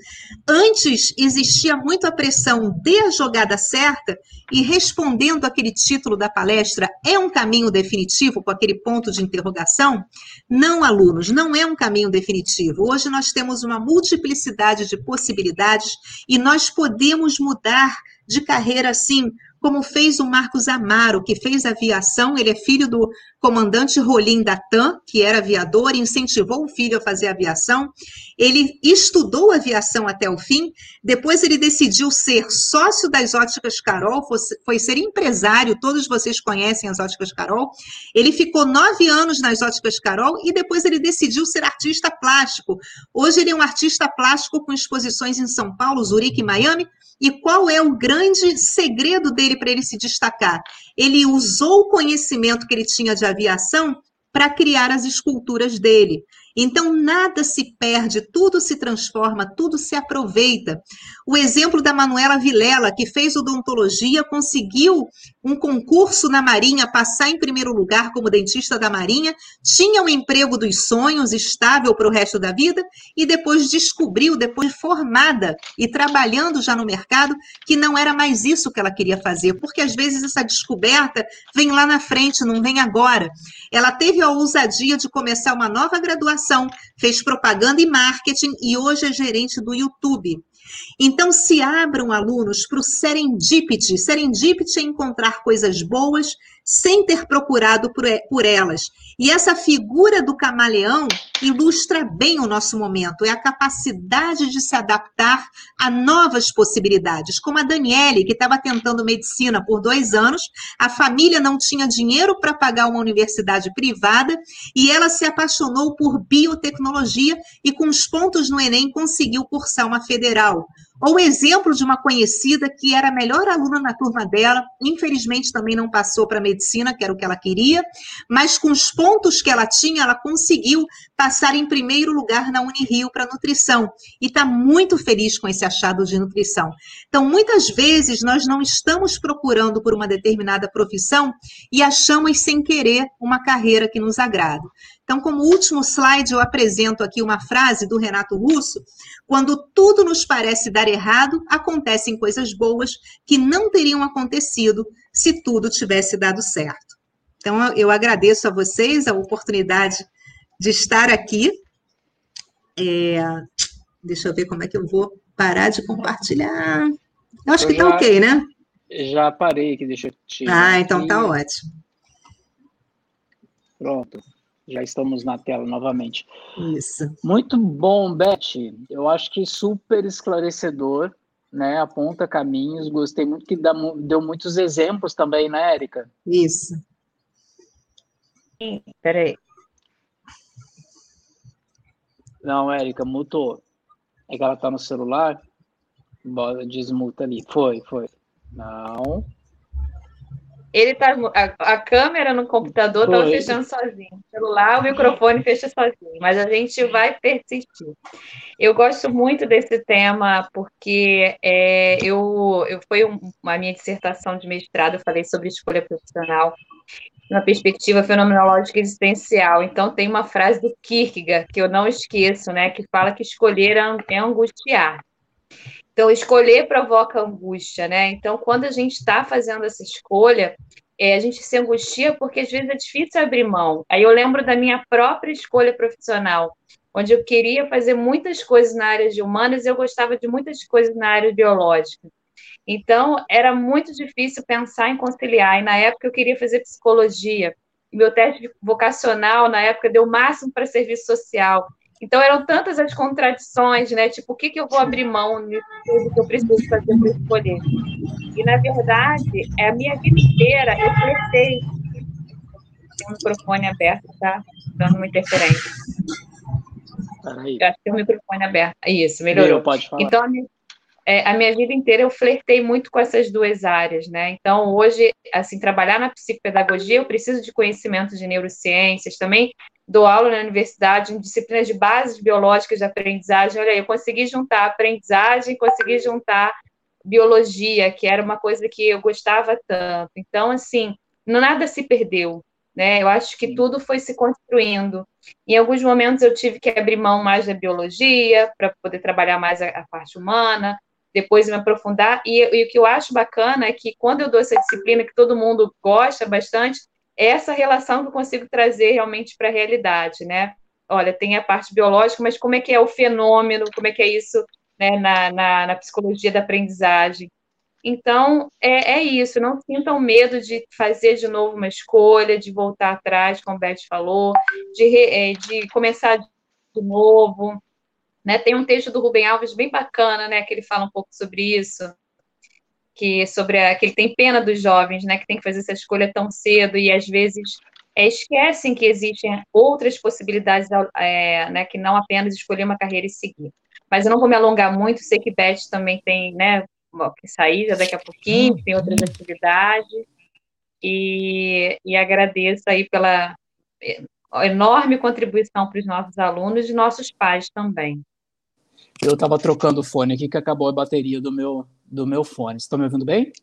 Antes existia muito a pressão de a jogada certa, e respondendo aquele título da palestra, é um caminho definitivo, com aquele ponto de interrogação? Não, alunos, não é um caminho definitivo. Hoje nós temos uma multiplicidade de possibilidades e nós podemos mudar de carreira assim, como fez o Marcos Amaro, que fez aviação, ele é filho do comandante Rolim da TAM, que era aviador, incentivou o filho a fazer aviação. Ele estudou aviação até o fim, depois ele decidiu ser sócio das Óticas Carol, foi, ser empresário, todos vocês conhecem as Óticas Carol. Ele ficou nove anos nas Óticas Carol e depois ele decidiu ser artista plástico. Hoje ele é um artista plástico com exposições em São Paulo, Zurique e Miami, e qual é o grande segredo dele para ele se destacar? Ele usou o conhecimento que ele tinha de aviação para criar as esculturas dele. Então, nada se perde, tudo se transforma, tudo se aproveita. O exemplo da Manuela Vilela, que fez odontologia, conseguiu um concurso na Marinha, passar em primeiro lugar como dentista da Marinha, tinha um emprego dos sonhos estável para o resto da vida e depois descobriu, depois formada e trabalhando já no mercado, que não era mais isso que ela queria fazer, porque às vezes essa descoberta vem lá na frente, não vem agora. Ela teve a ousadia de começar uma nova graduação, fez propaganda e marketing e hoje é gerente do YouTube. Então, se abram alunos para o serendipity. Serendipity é encontrar coisas boas sem ter procurado por, por elas. E essa figura do camaleão ilustra bem o nosso momento, é a capacidade de se adaptar a novas possibilidades, como a Daniele, que estava tentando medicina por dois anos, a família não tinha dinheiro para pagar uma universidade privada e ela se apaixonou por biotecnologia e, com os pontos no Enem, conseguiu cursar uma federal. Ou o exemplo de uma conhecida que era a melhor aluna na turma dela, infelizmente também não passou para medicina, que era o que ela queria, mas com os pontos que ela tinha, ela conseguiu passar em primeiro lugar na Unirio para nutrição e está muito feliz com esse achado de nutrição. Então, muitas vezes nós não estamos procurando por uma determinada profissão e achamos sem querer uma carreira que nos agrada. Então, como último slide, eu apresento aqui uma frase do Renato Russo: quando tudo nos parece dar errado, acontecem coisas boas que não teriam acontecido se tudo tivesse dado certo. Então, eu agradeço a vocês a oportunidade de estar aqui. É, deixa eu ver como é que eu vou parar de compartilhar. Eu acho eu que está ok, né? Já parei aqui, deixa eu tirar. Ah, então tá ótimo. Pronto. Já estamos na tela novamente. Isso. Muito bom, Beth. Eu acho que super esclarecedor, né? Aponta caminhos. Gostei muito que deu muitos exemplos também, né, Érica? Isso. Sim, peraí. Não, Érica, mutou. É que ela tá no celular. Desmuta ali. Foi, foi. Não. Ele tá. A, a câmera no computador estava fechando sozinho. O celular, o microfone fecha sozinho. Mas a gente vai persistir. Eu gosto muito desse tema porque é, eu, eu foi um, uma minha dissertação de mestrado, eu falei sobre escolha profissional uma perspectiva fenomenológica existencial. Então, tem uma frase do Kierkegaard, que eu não esqueço, né, que fala que escolher é angustiar. Então, escolher provoca angústia, né? Então, quando a gente está fazendo essa escolha, é, a gente se angustia porque às vezes é difícil abrir mão. Aí eu lembro da minha própria escolha profissional, onde eu queria fazer muitas coisas na área de humanas e eu gostava de muitas coisas na área biológica. Então, era muito difícil pensar em conciliar. E na época eu queria fazer psicologia. Meu teste vocacional, na época, deu o máximo para serviço social. Então eram tantas as contradições, né? Tipo, o que, que eu vou abrir mão nisso que eu preciso fazer para escolher? E na verdade, é a minha vida inteira eu flertei. Tem um microfone aberto, tá? Dando uma interferência. Peraí. Eu acho que tem um microfone aberto. Isso, melhorou. Eu, pode falar. Então, a minha, é, a minha vida inteira eu flertei muito com essas duas áreas, né? Então, hoje, assim, trabalhar na psicopedagogia, eu preciso de conhecimento de neurociências também, dou aula na universidade em disciplinas de bases biológicas de aprendizagem. Olha aí, eu consegui juntar aprendizagem, consegui juntar biologia, que era uma coisa que eu gostava tanto. Então, assim, nada se perdeu, né? Eu acho que tudo foi se construindo. Em alguns momentos eu tive que abrir mão mais da biologia para poder trabalhar mais a, a, parte humana, depois me aprofundar. E, e, o que eu acho bacana é que quando eu dou essa disciplina que todo mundo gosta bastante, essa relação que eu consigo trazer realmente para a realidade, né? Olha, tem a parte biológica, mas como é que é o fenômeno, como é que é isso né, na, na, na psicologia da aprendizagem? Então, é, é, isso, não sintam medo de fazer de novo uma escolha, de voltar atrás, como o Beth falou, de, é, de começar de novo. Né? Tem um texto do Rubem Alves bem bacana, né, que ele fala um pouco sobre isso, que sobre a, que ele tem pena dos jovens, né, que tem que fazer essa escolha tão cedo e às vezes é, esquecem que existem outras possibilidades, é, né, que não apenas escolher uma carreira e seguir. Mas eu não vou me alongar muito, sei que Beth também tem, né, que sair já daqui a pouquinho, tem outras atividades, e, e agradeço aí pela é, enorme contribuição para os nossos alunos e nossos pais também. Eu estava trocando o fone aqui que acabou a bateria do meu, do meu fone. Estão me ouvindo bem?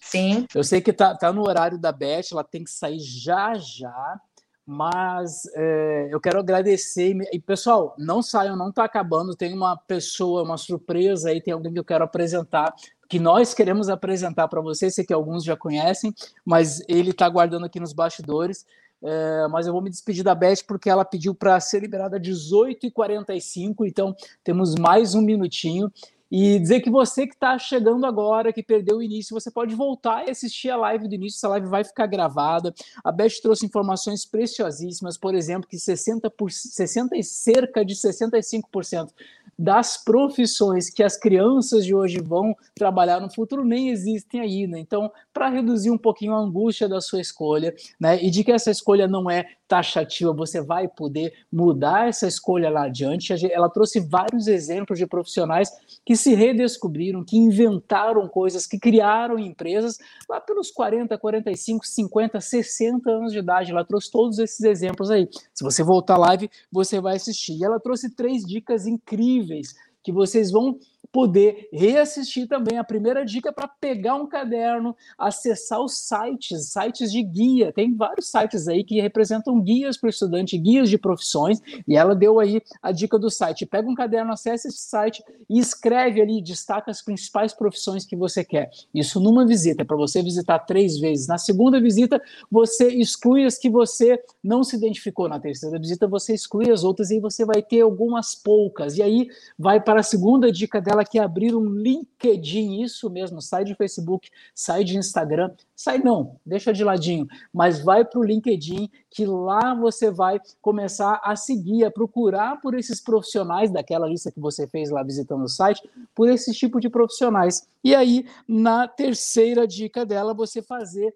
Sim. Eu sei que tá, tá no horário da Beth, ela tem que sair já já, mas é, eu quero agradecer. E, pessoal, não saiam, não está acabando. Tem uma pessoa, uma surpresa aí, tem alguém que eu quero apresentar, que nós queremos apresentar para vocês. Sei que alguns já conhecem, mas ele está guardando aqui nos bastidores. É, mas eu vou me despedir da Beth porque ela pediu para ser liberada às 18h45, então temos mais um minutinho. E dizer que você que está chegando agora, que perdeu o início, você pode voltar e assistir a live do início, essa live vai ficar gravada. A Beth trouxe informações preciosíssimas, por exemplo, que 60 por, 60 cerca de 65% das profissões que as crianças de hoje vão trabalhar no futuro nem existem ainda. Então, para reduzir um pouquinho a angústia da sua escolha, né, e de que essa escolha não é taxativa, você vai poder mudar essa escolha lá adiante. Ela trouxe vários exemplos de profissionais que se redescobriram, que inventaram coisas, que criaram empresas lá pelos 40, 45, 50, 60 anos de idade. Ela trouxe todos esses exemplos aí. Se você voltar à live, você vai assistir. E ela trouxe três dicas incríveis que vocês vão poder reassistir também. A primeira dica é para pegar um caderno, acessar os sites, sites de guia. Tem vários sites aí que representam guias para o estudante, guias de profissões, e ela deu aí a dica do site. Pega um caderno, acessa esse site e escreve ali, destaca as principais profissões que você quer. Isso numa visita, para você visitar três vezes. Na segunda visita, você exclui as que você não se identificou. Na terceira visita, você exclui as outras e você vai ter algumas poucas. E aí vai para a segunda dica dela, que abrir um LinkedIn, isso mesmo, sai de Facebook, sai de Instagram, sai não, deixa de ladinho, mas vai para o LinkedIn, que lá você vai começar a seguir, a procurar por esses profissionais daquela lista que você fez lá visitando o site, por esse tipo de profissionais. E aí, na terceira dica dela, você fazer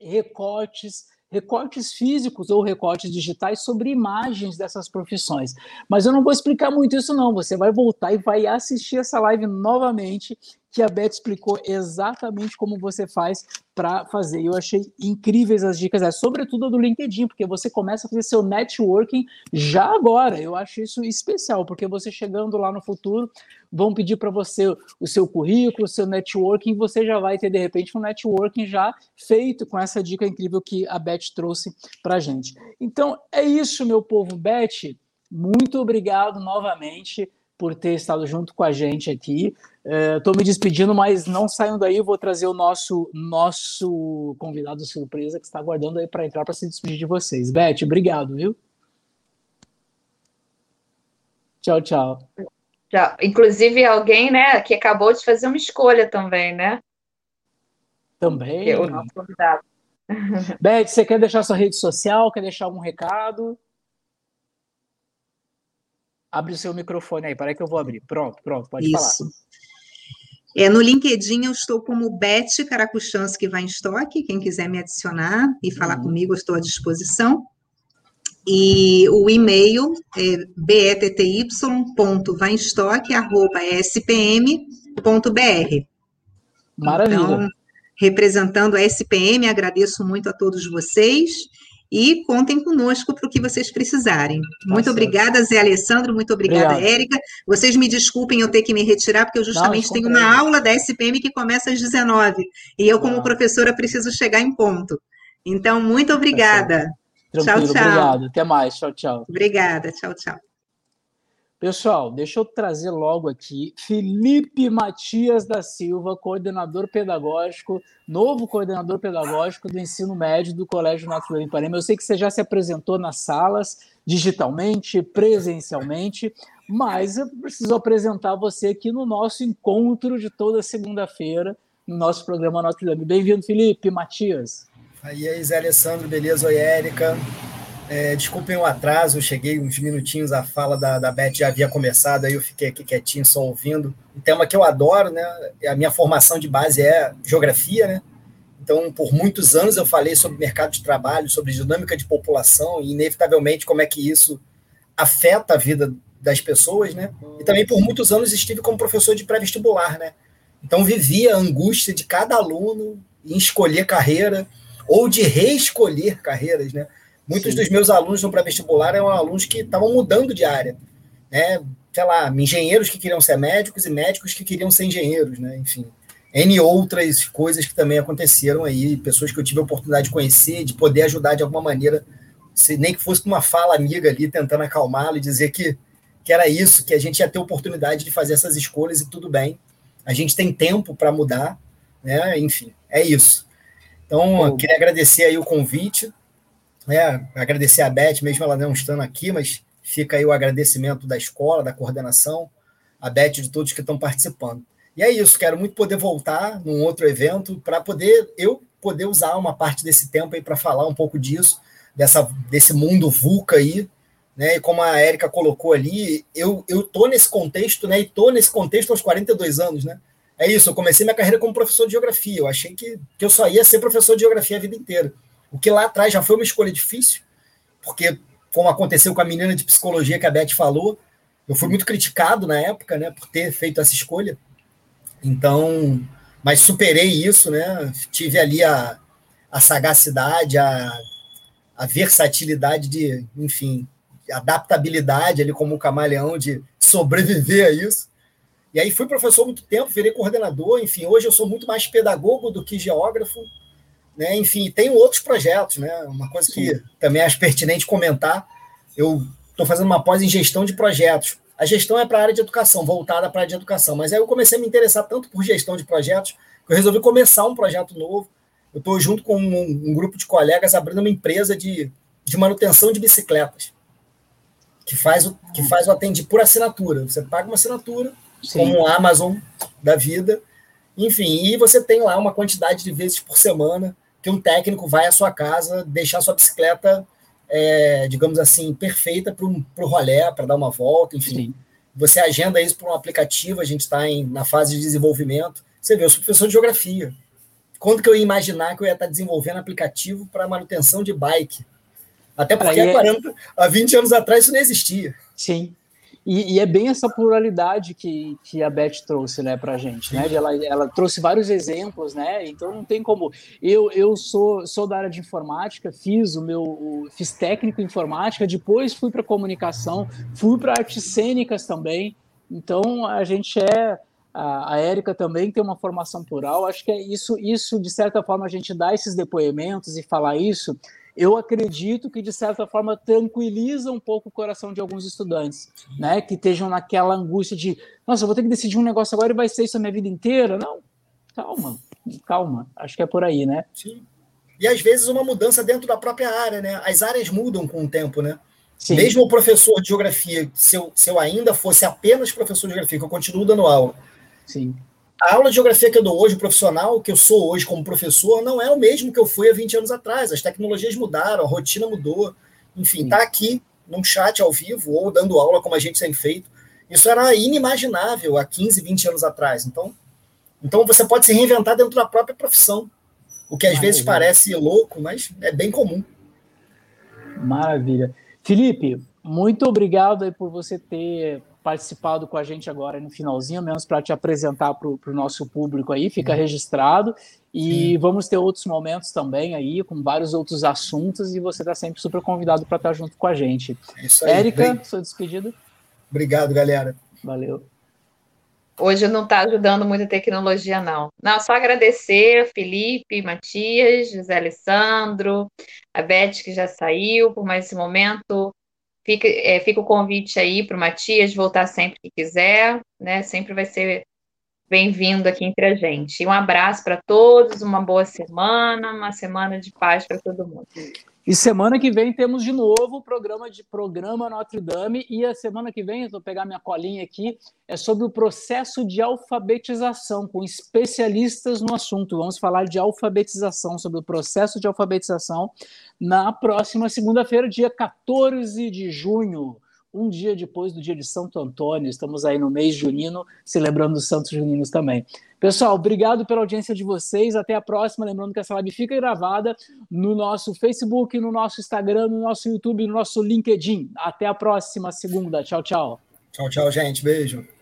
recortes recortes físicos ou recortes digitais sobre imagens dessas profissões. Mas eu não vou explicar muito isso, não. Você vai voltar e vai assistir essa live novamente que a Beth explicou exatamente como você faz para fazer. Eu achei incríveis as dicas, é, sobretudo do LinkedIn, porque você começa a fazer seu networking já agora. Eu acho isso especial, porque você chegando lá no futuro, vão pedir para você o seu currículo, o seu networking, você já vai ter, de repente, um networking já feito com essa dica incrível que a Beth trouxe para gente. Então, é isso, meu povo. Beth, muito obrigado novamente por ter estado junto com a gente aqui. Estou é, me despedindo, mas não saiam daí. Eu vou trazer o nosso nosso convidado surpresa que está aguardando aí para entrar para se despedir de vocês. Beth, obrigado, viu? Tchau, tchau. Tchau. Inclusive alguém, né, que acabou de fazer uma escolha também, né? Também. Que é o nosso convidado. Beth, você quer deixar sua rede social? Quer deixar algum recado? Abre o seu microfone aí, para que eu vou abrir. Pronto, pronto, pode Isso. falar. É, no LinkedIn eu estou como Beth Karakuchansky Weinstock, quem quiser me adicionar e falar uhum. comigo, eu estou à disposição. E o e-mail é betty.weinstock.spm.br. Maravilha. Então, representando a SPM, agradeço muito a todos vocês e contem conosco para o que vocês precisarem. Muito obrigada, Zé Alessandro, muito obrigada, Obrigado. Érica. Vocês me desculpem eu ter que me retirar, porque eu justamente Não, tenho uma aula da SPM que começa às 19 e eu, como professora, preciso chegar em ponto. Então, muito tá obrigada. Tá tchau, tchau. Obrigado. Até mais. Tchau, tchau. Obrigada. Tchau, tchau. Pessoal, deixa eu trazer logo aqui Felipe Matias da Silva, coordenador pedagógico, novo coordenador pedagógico do ensino médio do Colégio Natural em Parema. Eu sei que você já se apresentou nas salas, digitalmente, presencialmente, mas eu preciso apresentar você aqui no nosso encontro de toda segunda-feira, no nosso programa Notre Dame. Bem-vindo, Felipe, Matias. Aí, Zé Alessandro, beleza? Oi, Érica. É, desculpem o atraso, eu cheguei uns minutinhos, a fala da, da Beth já havia começado, aí eu fiquei aqui quietinho, só ouvindo. Um tema que eu adoro, né? A minha formação de base é geografia, né? Então, por muitos anos eu falei sobre mercado de trabalho, sobre dinâmica de população e, inevitavelmente, como é que isso afeta a vida das pessoas, né? E também por muitos anos estive como professor de pré-vestibular, né? Então, vivia a angústia de cada aluno em escolher carreira ou de reescolher carreiras, né? Muitos Sim. dos meus alunos no pré-vestibular eram alunos que estavam mudando de área, né? Sei lá, engenheiros que queriam ser médicos e médicos que queriam ser engenheiros, né? Enfim, N outras coisas que também aconteceram aí, pessoas que eu tive a oportunidade de conhecer, de poder ajudar de alguma maneira, se nem que fosse com uma fala amiga ali, tentando acalmá-lo e dizer que, que era isso, que a gente ia ter oportunidade de fazer essas escolhas e tudo bem. A gente tem tempo para mudar, né? Enfim, é isso. Então, eu queria agradecer aí o convite, né, agradecer a Beth, mesmo ela não estando aqui, mas fica aí o agradecimento da escola, da coordenação, a Beth de todos que estão participando. E é isso, quero muito poder voltar num outro evento para poder eu poder usar uma parte desse tempo aí para falar um pouco disso, dessa, desse mundo VUCA aí, né? E como a Érica colocou ali, eu, eu tô nesse contexto, né? E tô nesse contexto aos 42 anos, né? É isso, eu comecei minha carreira como professor de geografia. Eu achei que, que eu só ia ser professor de geografia a vida inteira. O que lá atrás já foi uma escolha difícil, porque, como aconteceu com a menina de psicologia que a Beth falou, eu fui muito criticado na época, né, por ter feito essa escolha. Então, mas superei isso, né? Tive ali a, a sagacidade, a, a versatilidade de, enfim, adaptabilidade ali como um camaleão de sobreviver a isso. E aí fui professor muito tempo, virei coordenador, enfim, hoje eu sou muito mais pedagogo do que geógrafo, né? Enfim, tenho outros projetos, né? Uma coisa que Sim. também acho pertinente comentar, eu estou fazendo uma pós em gestão de projetos. A gestão é para a área de educação, voltada para a área de educação, mas aí eu comecei a me interessar tanto por gestão de projetos que eu resolvi começar um projeto novo. Eu estou junto com um, um, grupo de colegas abrindo uma empresa de, de manutenção de bicicletas, que faz o, que faz o atendimento por assinatura. Você paga uma assinatura, Sim. como o Amazon da vida, enfim, e você tem lá uma quantidade de vezes por semana que um técnico vai à sua casa deixar sua bicicleta, é, digamos assim, perfeita para o rolé, para dar uma volta, enfim. Sim. Você agenda isso por um aplicativo, a gente está na fase de desenvolvimento. Você vê, eu sou professor de geografia. Quando que eu ia imaginar que eu ia estar desenvolvendo aplicativo para manutenção de bike? Até porque há, 40, é há 20 anos atrás isso não existia. Sim. E, e, é bem essa pluralidade que, que a Beth trouxe, né, para a gente, né? Ela, ela trouxe vários exemplos, né? Então não tem como. Eu, eu sou, sou da área de informática, fiz o meu, fiz técnico em informática, depois fui para comunicação, fui para artes cênicas também. Então a gente é a, a Érica também tem uma formação plural. Acho que é isso, isso de certa forma a gente dá esses depoimentos e falar isso eu acredito que, de certa forma, tranquiliza um pouco o coração de alguns estudantes, né? Que estejam naquela angústia de, nossa, eu vou ter que decidir um negócio agora e vai ser isso a minha vida inteira. Não, calma, calma. Acho que é por aí, né? Sim. E às vezes uma mudança dentro da própria área, né? As áreas mudam com o tempo, né? Sim. Mesmo o professor de geografia, se eu, se eu ainda fosse apenas professor de geografia, que eu continuo dando aula, Sim a aula de geografia que eu dou hoje, profissional, que eu sou hoje como professor, não é o mesmo que eu fui há 20 anos atrás. As tecnologias mudaram, a rotina mudou. Enfim, tá aqui num chat ao vivo ou dando aula como a gente tem feito. Isso era inimaginável há 15, 20 anos atrás. Então, então você pode se reinventar dentro da própria profissão. O que às Maravilha. vezes parece louco, mas é bem comum. Maravilha. Felipe, muito obrigado aí por você ter participado com a gente agora no finalzinho, menos para te apresentar para o nosso público aí, fica uhum. registrado. E Sim. vamos ter outros momentos também aí, com vários outros assuntos, e você está sempre super convidado para estar junto com a gente. É isso aí. Érica, Bem... sua despedida. Obrigado, galera. Valeu. Hoje não está ajudando muito a tecnologia, não. Não, só agradecer Felipe, Matias, José Alessandro, a Beth, que já saiu por mais esse momento, Fica, é, fica o convite aí para o Matias voltar sempre que quiser, né? Sempre vai ser bem-vindo aqui entre a gente. Um abraço para todos, uma boa semana, uma semana de paz para todo mundo. E semana que vem temos de novo o programa de programa Notre Dame. E a semana que vem, vou pegar minha colinha aqui, é sobre o processo de alfabetização, com especialistas no assunto. Vamos falar de alfabetização, sobre o processo de alfabetização, na próxima segunda-feira, dia 14 de junho um dia depois do dia de Santo Antônio. Estamos aí no mês junino, celebrando os Santos Juninos também. Pessoal, obrigado pela audiência de vocês. Até a próxima. Lembrando que essa live fica gravada no nosso Facebook, no nosso Instagram, no nosso YouTube, no nosso LinkedIn. Até a próxima segunda. Tchau, tchau. Tchau, tchau, gente. Beijo.